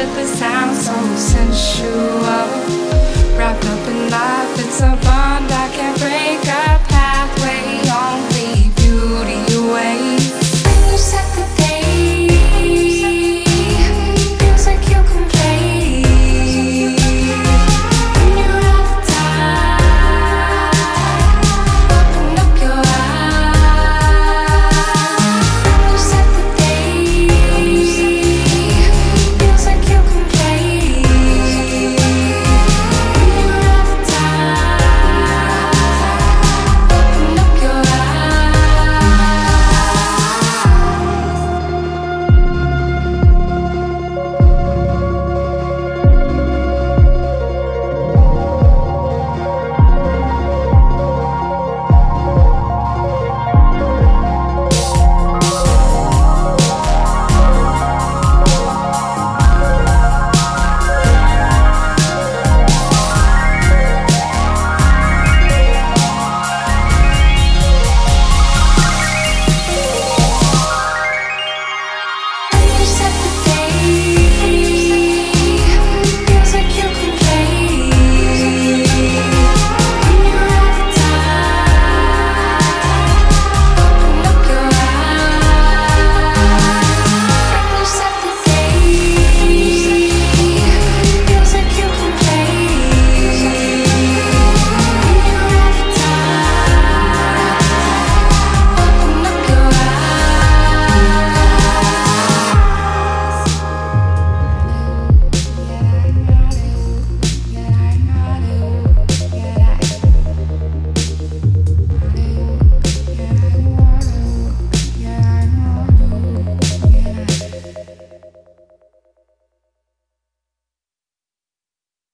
Super sound so sensual.